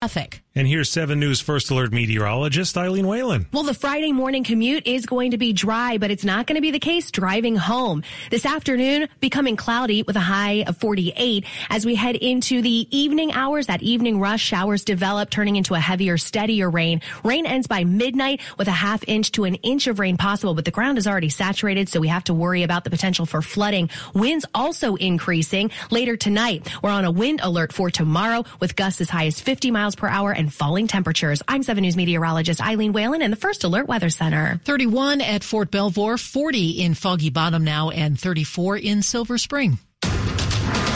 Traffic. And here's 7 News First Alert meteorologist Eileen Whalen. Well, the Friday morning commute is going to be dry, but it's not going to be the case driving home. This afternoon, becoming cloudy with a high of 48. As we head into the evening hours, that evening rush, showers develop, turning into a heavier, steadier rain. Rain ends by midnight with a half inch to an inch of rain possible, but the ground is already saturated, so we have to worry about the potential for flooding. Winds also increasing later tonight. We're on a wind alert for tomorrow with gusts as high as 50 miles per hour and falling temperatures. I'm 7 News meteorologist Eileen Whalen in the First Alert Weather Center. 31 at Fort Belvoir, 40 in Foggy Bottom now, and 34 in Silver Spring.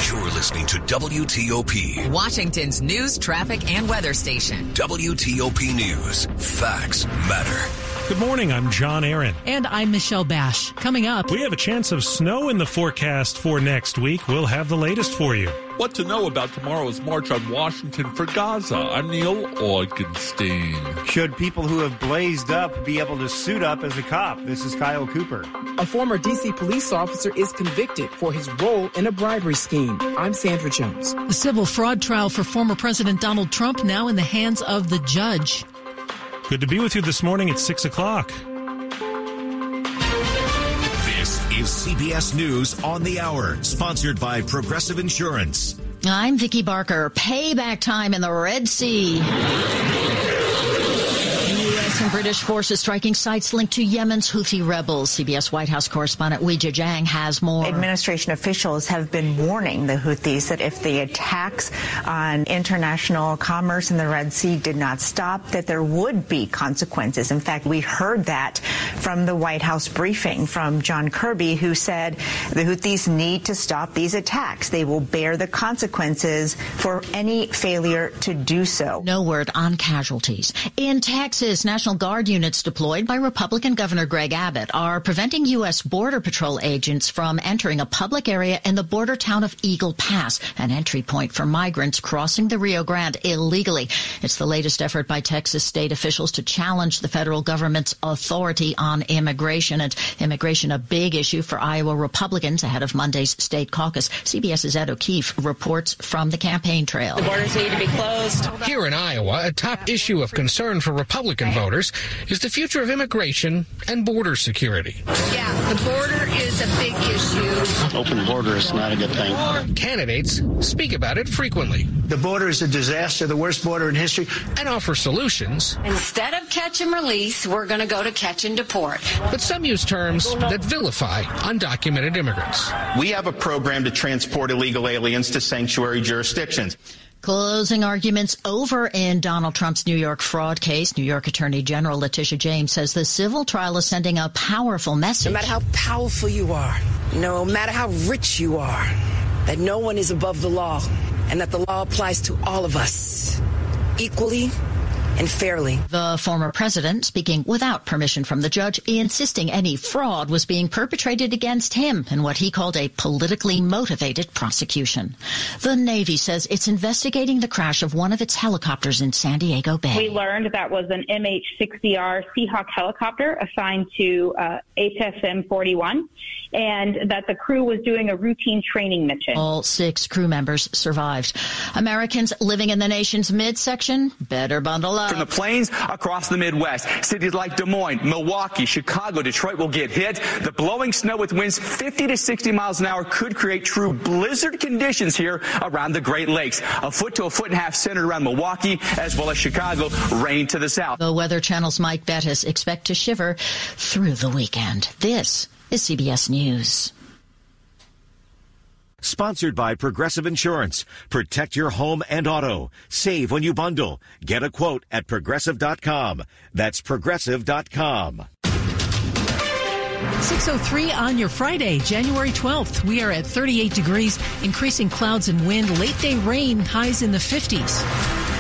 You're listening to WTOP, Washington's news, traffic, and weather station. WTOP News. Facts matter. Good morning, I'm John Aaron. And I'm Michelle Bash. Coming up, We have a chance of snow in the forecast for next week. We'll have the latest for you. What to know about tomorrow's March on Washington for Gaza? I'm Neil Augenstein. Should people who have blazed up be able to suit up as a cop? This is Kyle Cooper. A former D.C. police officer is convicted for his role in a bribery scheme. I'm Sandra Jones. the civil fraud trial for former President Donald Trump now in the hands of the judge. Good to be with you this morning at 6 o'clock. This is CBS News on the Hour, sponsored by Progressive Insurance. I'm Vicki Barker. Payback time in the Red Sea. British forces striking sites linked to Yemen's Houthi rebels. CBS White House correspondent Weijia Jiang has more. Administration officials have been warning the Houthis that if the attacks on international commerce in the Red Sea did not stop, that there would be consequences. In fact, we heard that from the White House briefing from John Kirby, who said the Houthis need to stop these attacks. They will bear the consequences for any failure to do so. No word on casualties. In Texas, National Guard units deployed by Republican Governor Greg Abbott are preventing U.S. Border Patrol agents from entering a public area in the border town of Eagle Pass, an entry point for migrants crossing the Rio Grande illegally. It's the latest effort by Texas state officials to challenge the federal government's authority on immigration and immigration a big issue for Iowa Republicans ahead of Monday's state caucus. CBS's Ed O'Keefe reports from the campaign trail. The borders need to be closed. Here in Iowa, a top issue of concern for Republican voters is the future of immigration and border security. Yeah, the border is a big issue. Open border is not a good thing. Candidates speak about it frequently. The border is a disaster, the worst border in history. And offer solutions. Instead of catch and release, we're going to go to catch and deport. But some use terms that vilify undocumented immigrants. We have a program to transport illegal aliens to sanctuary jurisdictions. Closing arguments over in Donald Trump's New York fraud case. New York Attorney General Letitia James says the civil trial is sending a powerful message. No matter how powerful you are, no matter how rich you are, that no one is above the law and that the law applies to all of us equally and fairly. The former president speaking without permission from the judge, insisting any fraud was being perpetrated against him in what he called a politically motivated prosecution. The Navy says it's investigating the crash of one of its helicopters in San Diego Bay. We learned that was an MH-60R Seahawk helicopter assigned to uh, HSM 41 and that the crew was doing a routine training mission. All six crew members survived. Americans living in the nation's midsection better bundle up. From the plains across the Midwest, cities like Des Moines, Milwaukee, Chicago, Detroit will get hit. The blowing snow with winds 50 to 60 miles an hour could create true blizzard conditions here around the Great Lakes. A foot to a foot and a half centered around Milwaukee as well as Chicago. Rain to the south. The Weather Channel's Mike Bettes expect to shiver through the weekend. This is CBS News. Sponsored by Progressive Insurance. Protect your home and auto. Save when you bundle. Get a quote at progressive.com. That's progressive.com. 603 on your Friday, January 12th. We are at 38 degrees, increasing clouds and wind, late day rain, highs in the 50s.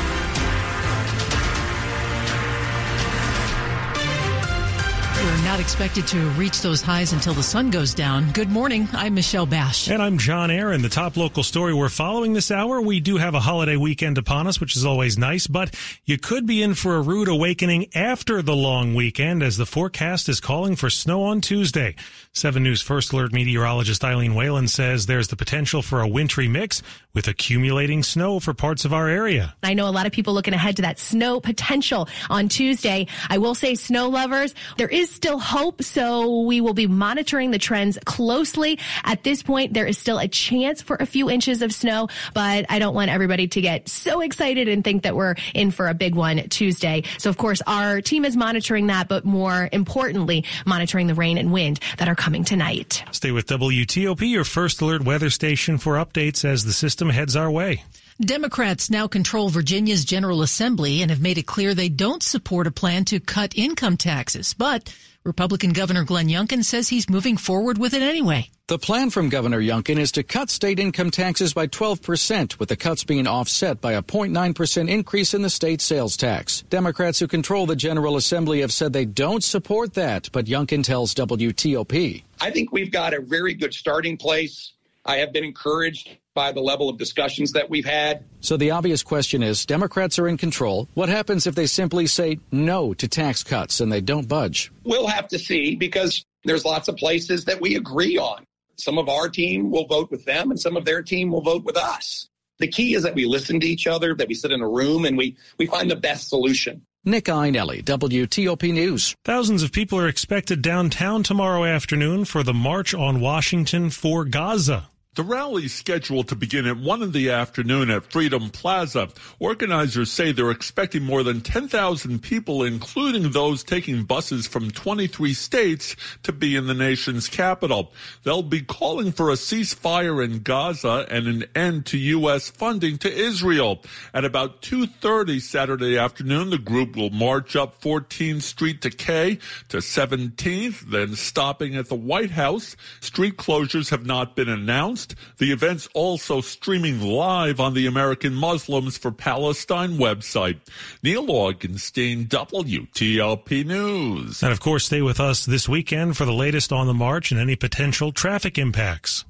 Not expected to reach those highs until the sun goes down. Good morning. I'm Michelle Bash. And I'm John Aaron. The top local story we're following this hour. We do have a holiday weekend upon us, which is always nice, but you could be in for a rude awakening after the long weekend as the forecast is calling for snow on Tuesday. 7 News First Alert meteorologist Eileen Whalen says there's the potential for a wintry mix with accumulating snow for parts of our area. I know a lot of people looking ahead to that snow potential on Tuesday. I will say, snow lovers, there is still hope, so we will be monitoring the trends closely. At this point, there is still a chance for a few inches of snow, but I don't want everybody to get so excited and think that we're in for a big one Tuesday. So, of course, our team is monitoring that, but more importantly, monitoring the rain and wind that are coming tonight. Stay with WTOP, your first alert weather station for updates as the system heads our way. Democrats now control Virginia's General Assembly and have made it clear they don't support a plan to cut income taxes. But Republican Governor Glenn Youngkin says he's moving forward with it anyway. The plan from Governor Youngkin is to cut state income taxes by 12%, with the cuts being offset by a 0.9% increase in the state sales tax. Democrats who control the General Assembly have said they don't support that, but Youngkin tells WTOP. I think we've got a very good starting place. I have been encouraged by the level of discussions that we've had. So the obvious question is Democrats are in control. What happens if they simply say no to tax cuts and they don't budge? We'll have to see because there's lots of places that we agree on. Some of our team will vote with them and some of their team will vote with us. The key is that we listen to each other, that we sit in a room and we, we find the best solution. Nick Iannelli, WTOP News. Thousands of people are expected downtown tomorrow afternoon for the March on Washington for Gaza. The rally is scheduled to begin at 1 in the afternoon at Freedom Plaza. Organizers say they're expecting more than 10,000 people, including those taking buses from 23 states, to be in the nation's capital. They'll be calling for a ceasefire in Gaza and an end to U.S. funding to Israel. At about 2.30 Saturday afternoon, the group will march up 14th Street to K to 17th, then stopping at the White House. Street closures have not been announced. The event's also streaming live on the American Muslims for Palestine website. Neil Augenstein, WTOP News. And of course, stay with us this weekend for the latest on the march and any potential traffic impacts.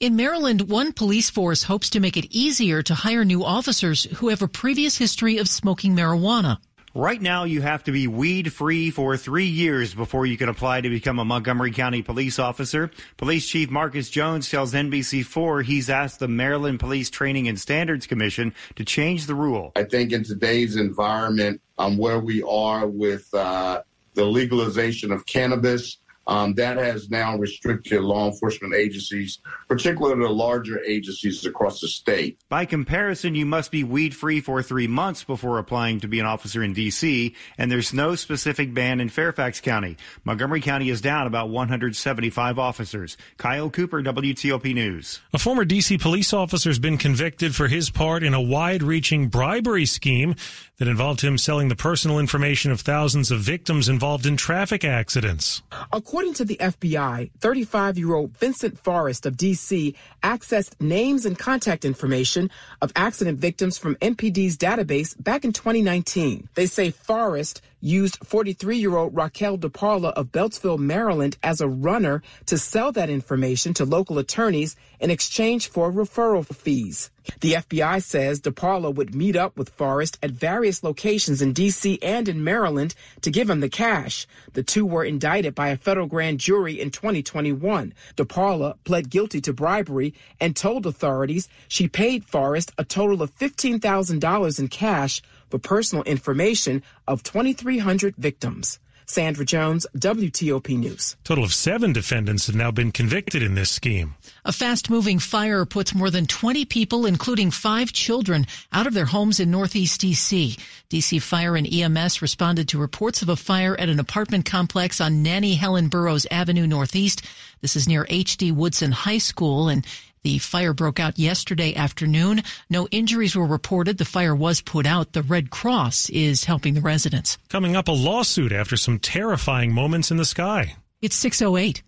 In Maryland, one police force hopes to make it easier to hire new officers who have a previous history of smoking marijuana. Right now, you have to be weed free for three years before you can apply to become a Montgomery County police officer. Police Chief Marcus Jones tells NBC4 he's asked the Maryland Police Training and Standards Commission to change the rule. I think in today's environment, um, where we are with uh, the legalization of cannabis, um, that has now restricted law enforcement agencies, particularly the larger agencies across the state. By comparison, you must be weed free for three months before applying to be an officer in D.C., and there's no specific ban in Fairfax County. Montgomery County is down about 175 officers. Kyle Cooper, WTOP News. A former D.C. police officer has been convicted for his part in a wide reaching bribery scheme that involved him selling the personal information of thousands of victims involved in traffic accidents. According to the FBI, 35 year old Vincent Forrest of D.C. accessed names and contact information of accident victims from MPD's database back in 2019. They say Forrest used 43 year old Raquel DeParla of Beltsville, Maryland, as a runner to sell that information to local attorneys in exchange for referral fees. The FBI says DeParla would meet up with Forrest at various locations in D.C. and in Maryland to give him the cash. The two were indicted by a federal grand jury in 2021. DeParla pled guilty to bribery and told authorities she paid Forrest a total of $15,000 in cash for personal information of 2,300 victims. Sandra Jones, WTOP News. Total of seven defendants have now been convicted in this scheme. A fast moving fire puts more than 20 people, including five children, out of their homes in Northeast DC. DC Fire and EMS responded to reports of a fire at an apartment complex on Nanny Helen Burroughs Avenue Northeast. This is near H.D. Woodson High School and the fire broke out yesterday afternoon. No injuries were reported. The fire was put out. The Red Cross is helping the residents. Coming up, a lawsuit after some terrifying moments in the sky. It's 608.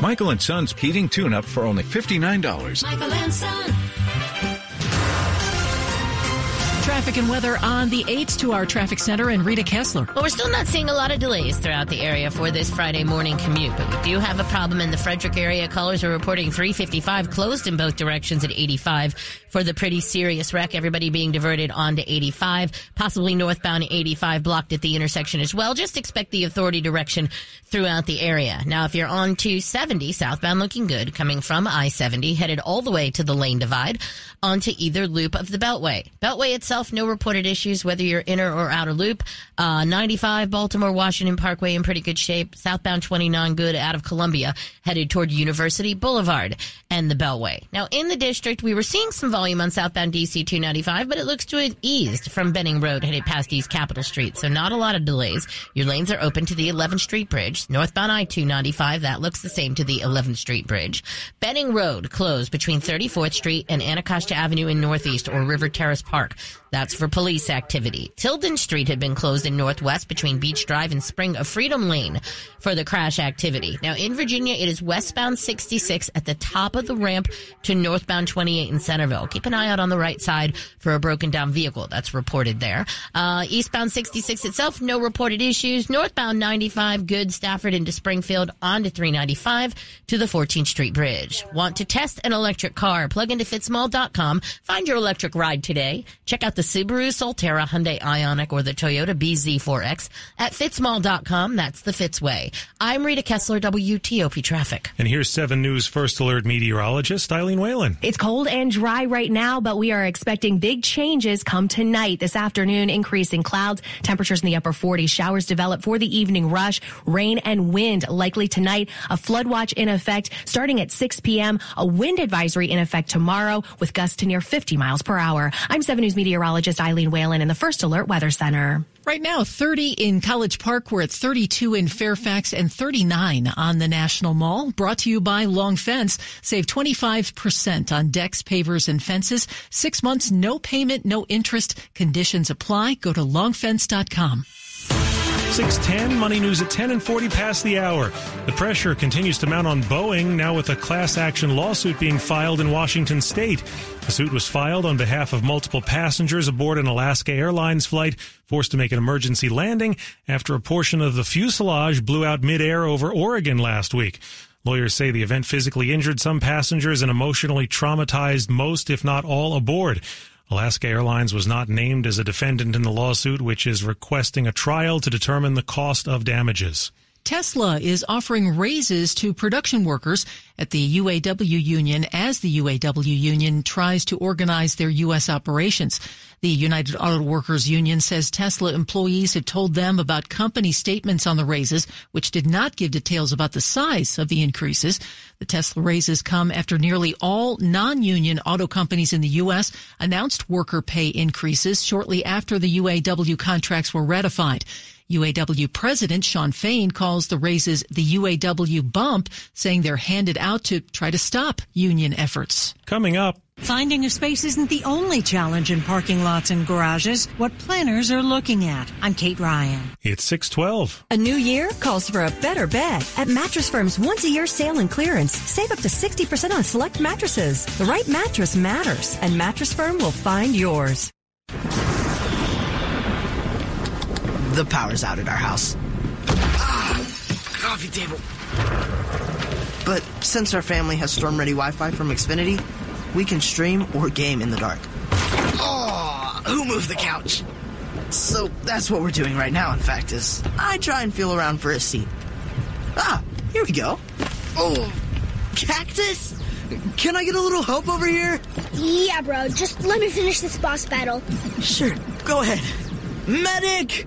Michael and Son's heating tune up for only $59. Michael and Son. Traffic and weather on the 8th to our traffic center and Rita Kessler. Well, we're still not seeing a lot of delays throughout the area for this Friday morning commute, but we do have a problem in the Frederick area. Callers are reporting 355 closed in both directions at 85 for the pretty serious wreck. Everybody being diverted onto 85, possibly northbound 85 blocked at the intersection as well. Just expect the authority direction throughout the area. Now, if you're on 270 southbound looking good, coming from I-70, headed all the way to the lane divide onto either loop of the Beltway. Beltway itself, no reported issues, whether you're inner or outer loop. Uh, 95 Baltimore Washington Parkway in pretty good shape. Southbound 29 good out of Columbia, headed toward University Boulevard and the Beltway. Now, in the district, we were seeing some volume on southbound DC 295, but it looks to have eased from Benning Road headed past East Capitol Street. So not a lot of delays. Your lanes are open to the 11th Street Bridge. Northbound I-295, that looks the same to the 11th Street Bridge. Benning Road closed between 34th Street and Anacostia Avenue in Northeast or River Terrace Park. That's for police activity. Tilden Street had been closed in Northwest between Beach Drive and Spring of Freedom Lane for the crash activity. Now in Virginia, it is westbound 66 at the top of the ramp to northbound 28 in Centreville. Keep an eye out on the right side for a broken down vehicle. That's reported there. Uh, eastbound 66 itself, no reported issues. Northbound 95, good Stafford into Springfield on to 395 to the 14th Street Bridge. Want to test an electric car? Plug into fitzmall.com. Find your electric ride today. Check out the Subaru Solterra, Hyundai Ioniq, or the Toyota BZ4X at fitzmall.com. That's the Fitz way. I'm Rita Kessler, WTOP Traffic. And here's 7 News First Alert meteorologist Eileen Whalen. It's cold and dry right now, but we are expecting big changes come tonight. This afternoon, increasing clouds, temperatures in the upper 40s, showers develop for the evening rush, rain and wind likely tonight, a flood watch in effect starting at 6 p.m., a wind advisory in effect tomorrow with gusts to near 50 miles per hour. I'm 7 News meteorologist Eileen Whalen in the First Alert Weather Center. Right now, 30 in College Park. We're at 32 in Fairfax and 39 on the National Mall. Brought to you by Long Fence. Save 25% on decks, pavers, and fences. Six months, no payment, no interest. Conditions apply. Go to longfence.com. 610 Money News at 10 and 40 past the hour. The pressure continues to mount on Boeing now with a class action lawsuit being filed in Washington state. The suit was filed on behalf of multiple passengers aboard an Alaska Airlines flight forced to make an emergency landing after a portion of the fuselage blew out midair over Oregon last week. Lawyers say the event physically injured some passengers and emotionally traumatized most, if not all, aboard. Alaska Airlines was not named as a defendant in the lawsuit, which is requesting a trial to determine the cost of damages. Tesla is offering raises to production workers at the UAW union as the UAW union tries to organize their U.S. operations. The United Auto Workers Union says Tesla employees have told them about company statements on the raises, which did not give details about the size of the increases. The Tesla raises come after nearly all non-union auto companies in the U.S. announced worker pay increases shortly after the UAW contracts were ratified. UAW President Shawn Fain calls the raises the UAW bump, saying they're handed out to try to stop union efforts. Coming up. Finding a space isn't the only challenge in parking lots and garages. What planners are looking at. I'm Kate Ryan. It's 612. A new year calls for a better bed. At Mattress Firm's once a year sale and clearance, save up to 60% on select mattresses. The right mattress matters, and Mattress Firm will find yours. The power's out at our house. Ah, coffee table. But since our family has storm ready Wi Fi from Xfinity, we can stream or game in the dark. Oh, who moved the couch? So that's what we're doing right now, in fact, is I try and feel around for a seat. Ah, here we go. Oh, cactus? Can I get a little help over here? Yeah, bro. Just let me finish this boss battle. Sure, go ahead. Medic!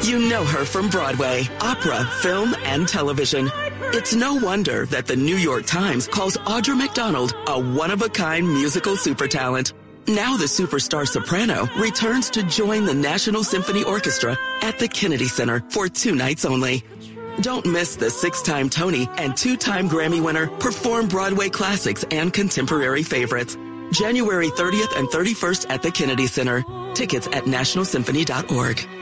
You know her from Broadway, opera, film, and television. It's no wonder that the New York Times calls Audra McDonald a one-of-a-kind musical super talent. Now the superstar soprano returns to join the National Symphony Orchestra at the Kennedy Center for two nights only. Don't miss the six-time Tony and two-time Grammy winner perform Broadway classics and contemporary favorites. January 30th and 31st at the Kennedy Center. Tickets at nationalsymphony.org.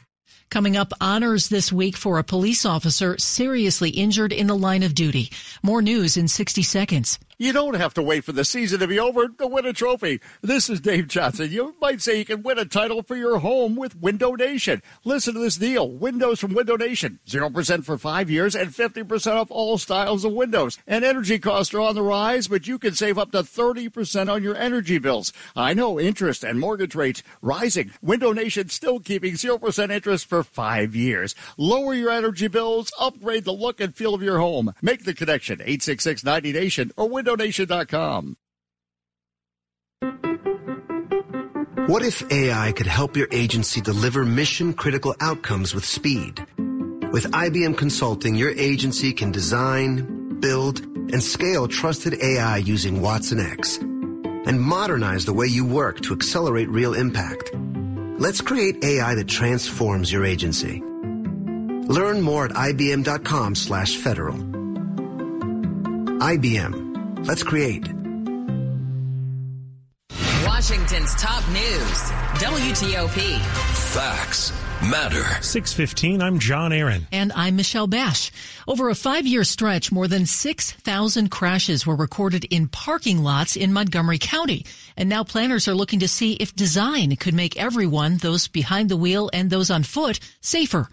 Coming up, honors this week for a police officer seriously injured in the line of duty. More news in 60 seconds. You don't have to wait for the season to be over to win a trophy. This is Dave Johnson. You might say you can win a title for your home with Window Nation. Listen to this deal. Windows from Window Nation. 0% for five years and 50% off all styles of windows. And energy costs are on the rise, but you can save up to 30% on your energy bills. I know interest and mortgage rates rising. Window Nation still keeping 0% interest for five years. Lower your energy bills, upgrade the look and feel of your home. Make the connection. 866 90 Nation or Window What if AI could help your agency deliver mission critical outcomes with speed? With IBM Consulting, your agency can design, build, and scale trusted AI using Watson X and modernize the way you work to accelerate real impact. Let's create AI that transforms your agency. Learn more at ibm.com slash federal. IBM. Let's create. Washington's top news. WTOP. Facts matter. 615, I'm John Aaron. And I'm Michelle Bash. Over a five year stretch, more than 6,000 crashes were recorded in parking lots in Montgomery County. And now planners are looking to see if design could make everyone, those behind the wheel and those on foot, safer.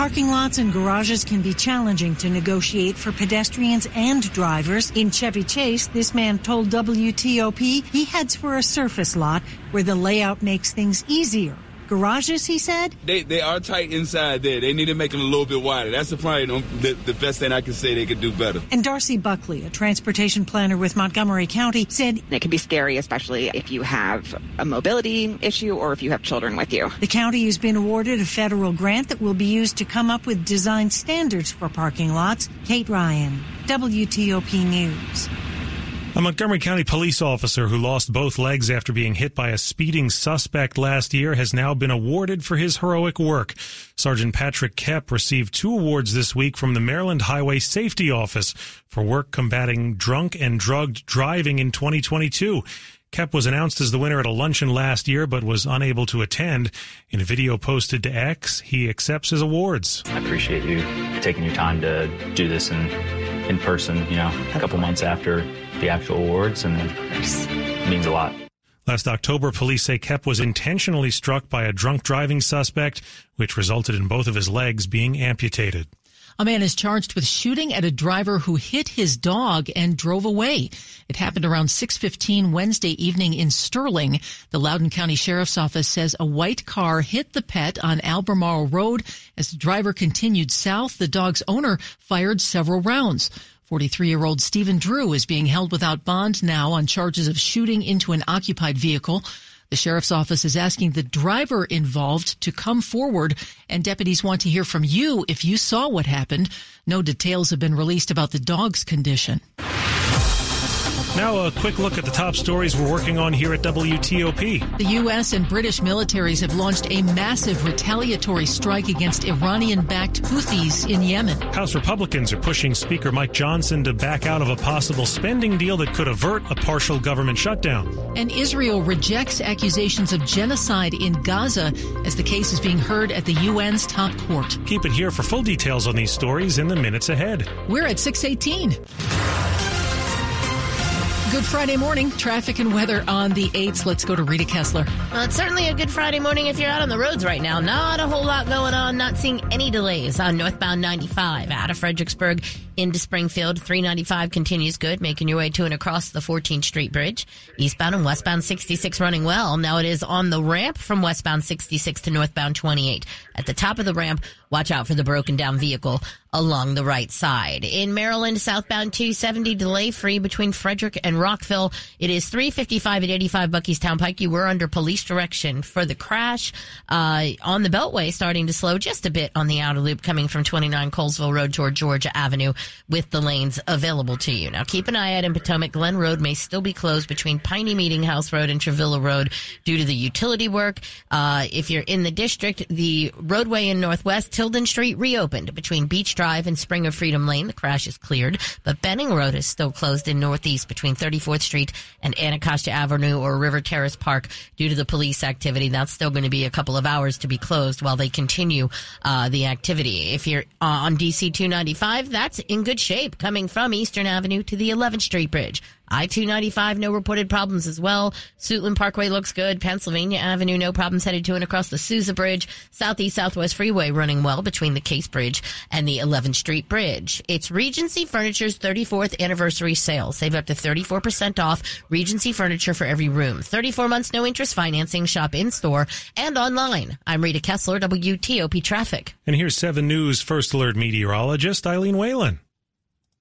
Parking lots and garages can be challenging to negotiate for pedestrians and drivers. In Chevy Chase, this man told WTOP he heads for a surface lot where the layout makes things easier garages, he said? They they are tight inside there. They need to make them a little bit wider. That's the probably the, the best thing I can say they could do better. And Darcy Buckley, a transportation planner with Montgomery County, said it can be scary, especially if you have a mobility issue or if you have children with you. The county has been awarded a federal grant that will be used to come up with design standards for parking lots. Kate Ryan, WTOP News. A Montgomery County police officer who lost both legs after being hit by a speeding suspect last year has now been awarded for his heroic work. Sergeant Patrick Kepp received two awards this week from the Maryland Highway Safety Office for work combating drunk and drugged driving in 2022. Kepp was announced as the winner at a luncheon last year, but was unable to attend. In a video posted to X, he accepts his awards. I appreciate you taking your time to do this in, in person, you know, a couple months after the actual awards, and it means a lot. Last October, police say Kepp was intentionally struck by a drunk driving suspect, which resulted in both of his legs being amputated. A man is charged with shooting at a driver who hit his dog and drove away. It happened around 6:15 Wednesday evening in Sterling. The Loudoun County Sheriff's Office says a white car hit the pet on Albemarle Road. As the driver continued south, the dog's owner fired several rounds. 43 year old Stephen Drew is being held without bond now on charges of shooting into an occupied vehicle. The sheriff's office is asking the driver involved to come forward, and deputies want to hear from you if you saw what happened. No details have been released about the dog's condition. Now, a quick look at the top stories we're working on here at WTOP. The U.S. and British militaries have launched a massive retaliatory strike against Iranian backed Houthis in Yemen. House Republicans are pushing Speaker Mike Johnson to back out of a possible spending deal that could avert a partial government shutdown. And Israel rejects accusations of genocide in Gaza as the case is being heard at the UN's top court. Keep it here for full details on these stories in the minutes ahead. We're at 618. Good Friday morning. Traffic and weather on the 8th. Let's go to Rita Kessler. Well, it's certainly a good Friday morning if you're out on the roads right now. Not a whole lot going on. Not seeing any delays on northbound 95 out of Fredericksburg into Springfield. 395 continues good, making your way to and across the 14th Street Bridge. Eastbound and westbound 66 running well. Now it is on the ramp from westbound 66 to northbound 28. At the top of the ramp, watch out for the broken down vehicle along the right side. In Maryland, southbound 270 delay free between Frederick and Rockville. It is 355 at 85 Buckystown Pike. You were under police direction for the crash uh, on the Beltway, starting to slow just a bit on the outer loop coming from 29 Colesville Road toward Georgia Avenue with the lanes available to you. Now keep an eye out in Potomac. Glen Road may still be closed between Piney Meeting House Road and Travilah Road due to the utility work. Uh, if you're in the district, the roadway in Northwest, Tilden Street reopened between Beach Drive and Spring of Freedom Lane. The crash is cleared, but Benning Road is still closed in Northeast between 34th Street and Anacostia Avenue or River Terrace Park due to the police activity. That's still going to be a couple of hours to be closed while they continue uh, the activity. If you're uh, on DC 295, that's in good shape coming from Eastern Avenue to the 11th Street Bridge. I-295, no reported problems as well. Suitland Parkway looks good. Pennsylvania Avenue, no problems headed to and across the Sousa Bridge. Southeast Southwest Freeway running well between the Case Bridge and the 11th Street Bridge. It's Regency Furniture's 34th anniversary sale. Save up to 34% off Regency Furniture for every room. 34 months no interest financing. Shop in store and online. I'm Rita Kessler, WTOP Traffic. And here's 7 News First Alert meteorologist Eileen Whalen.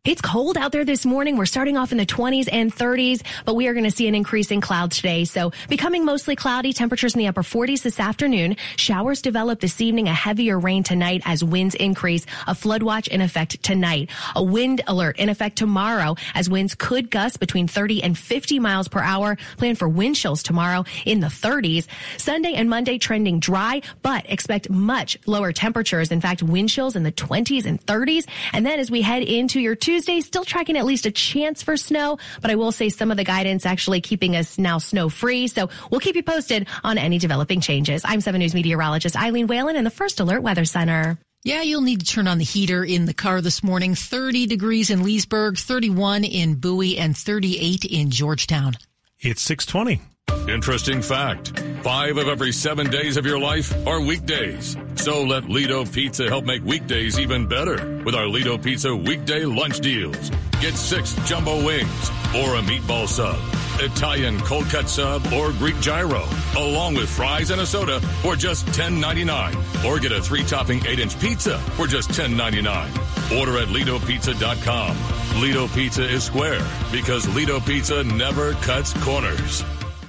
It's cold out there this morning. We're starting off in the 20s and 30s, but we are going to see an increase in clouds today. So becoming mostly cloudy, temperatures in the upper 40s this afternoon. Showers develop this evening, a heavier rain tonight as winds increase. A flood watch in effect tonight. A wind alert in effect tomorrow as winds could gust between 30 and 50 miles per hour. Plan for wind chills tomorrow in the 30s. Sunday and Monday trending dry, but expect much lower temperatures. In fact, wind chills in the 20s and 30s. And then as we head into your Tuesday, still tracking at least a chance for snow, but I will say some of the guidance actually keeping us now snow free. So we'll keep you posted on any developing changes. I'm 7 News meteorologist Eileen Whalen in the First Alert Weather Center. Yeah, you'll need to turn on the heater in the car this morning. 30 degrees in Leesburg, 31 in Bowie, and 38 in Georgetown. It's 620. Interesting fact. Five of every seven days of your life are weekdays. So let Lido Pizza help make weekdays even better with our Lido Pizza weekday lunch deals. Get six jumbo wings or a meatball sub, Italian cold cut sub or Greek gyro, along with fries and a soda for just $10.99. Or get a three topping eight inch pizza for just $10.99. Order at LidoPizza.com. Lido Pizza is square because Lido Pizza never cuts corners.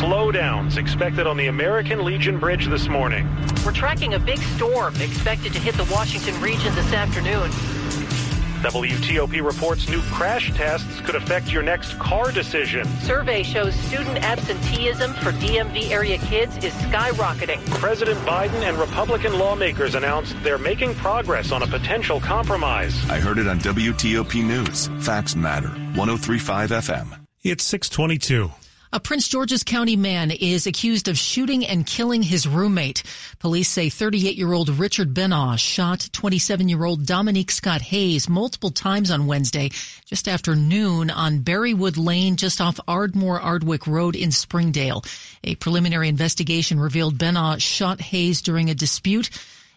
Slowdowns expected on the American Legion Bridge this morning. We're tracking a big storm expected to hit the Washington region this afternoon. WTOP reports new crash tests could affect your next car decision. Survey shows student absenteeism for DMV area kids is skyrocketing. President Biden and Republican lawmakers announced they're making progress on a potential compromise. I heard it on WTOP News. Facts matter. 1035 FM. It's 622. A Prince George's County man is accused of shooting and killing his roommate. Police say 38 year old Richard Benaw shot 27 year old Dominique Scott Hayes multiple times on Wednesday, just after noon on Berrywood Lane, just off Ardmore Ardwick Road in Springdale. A preliminary investigation revealed Benaw shot Hayes during a dispute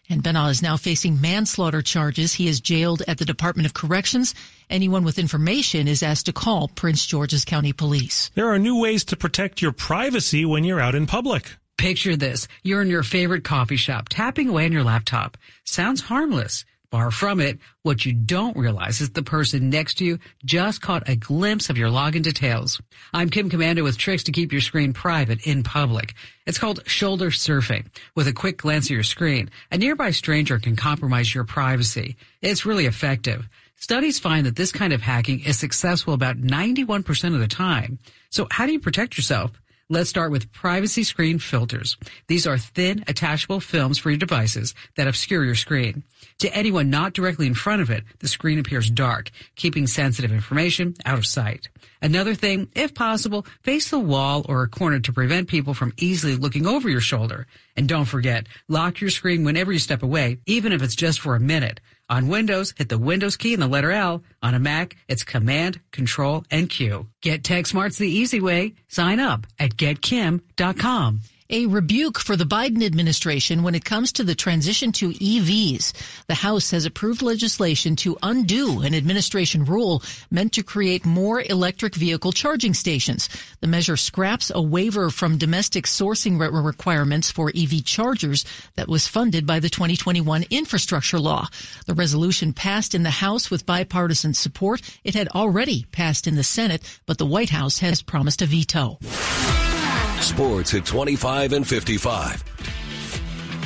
And Benaw is now facing manslaughter charges. He is jailed at the Department of Corrections. Anyone with information is asked to call Prince George's County Police. There are new ways to protect your privacy when you're out in public. Picture this. You're in your favorite coffee shop, tapping away on your laptop. Sounds harmless. Far from it. What you don't realize is the person next to you just caught a glimpse of your login details. I'm Kim Komando with tricks to keep your screen private in public. It's called shoulder surfing. With a quick glance at your screen, a nearby stranger can compromise your privacy. It's really effective. Studies find that this kind of hacking is successful about 91% of the time. So how do you protect yourself? Let's start with privacy screen filters. These are thin, attachable films for your devices that obscure your screen. To anyone not directly in front of it, the screen appears dark, keeping sensitive information out of sight. Another thing, if possible, face the wall or a corner to prevent people from easily looking over your shoulder. And don't forget, lock your screen whenever you step away, even if it's just for a minute. On Windows, hit the Windows key and the letter L. On a Mac, it's Command, Control, and Q. Get TechSmarts the easy way. Sign up at getkim.com a rebuke for the Biden administration when it comes to the transition to EVs. The House has approved legislation to undo an administration rule meant to create more electric vehicle charging stations. The measure scraps a waiver from domestic sourcing requirements for EV chargers that was funded by the 2021 infrastructure law. The resolution passed in the House with bipartisan support. It had already passed in the Senate, but the White House has promised a veto. Sports at 25 and 55.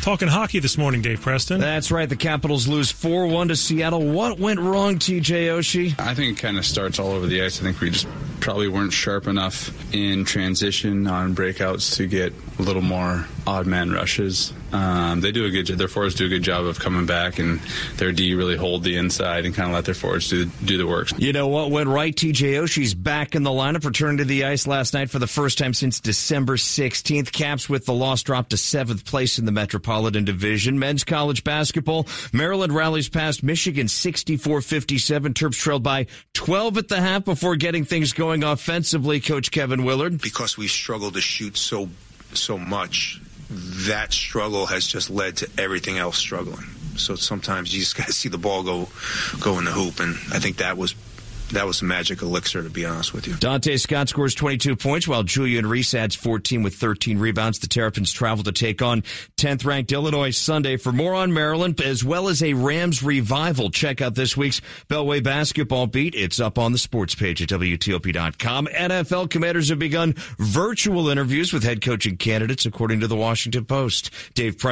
Talking hockey this morning, Dave Preston. That's right. The Capitals lose 4 1 to Seattle. What went wrong, TJ Oshie? I think it kind of starts all over the ice. I think we just probably weren't sharp enough in transition on breakouts to get a little more odd man rushes. Um, they do a good job. Their forwards do a good job of coming back, and their D really hold the inside and kind of let their forwards do the, do the work. You know what went right? TJ Oshie's back in the lineup, returned to the ice last night for the first time since December 16th. Caps with the loss dropped to seventh place in the Metropolitan Division. Men's college basketball, Maryland rallies past Michigan 64-57. Terps trailed by 12 at the half before getting things going offensively. Coach Kevin Willard, because we struggled to shoot so so much that struggle has just led to everything else struggling. So sometimes you just got to see the ball go go in the hoop, and I think that was that was a magic elixir, to be honest with you. Donta Scott scores 22 points, while Julian Reese adds 14 with 13 rebounds. The Terrapins travel to take on 10th ranked Illinois Sunday. For more on Maryland, as well as a Rams revival, check out this week's Beltway basketball beat. It's up on the sports page at WTOP.com. NFL commanders have begun virtual interviews with head coaching candidates, according to the Washington Post. Dave Preston.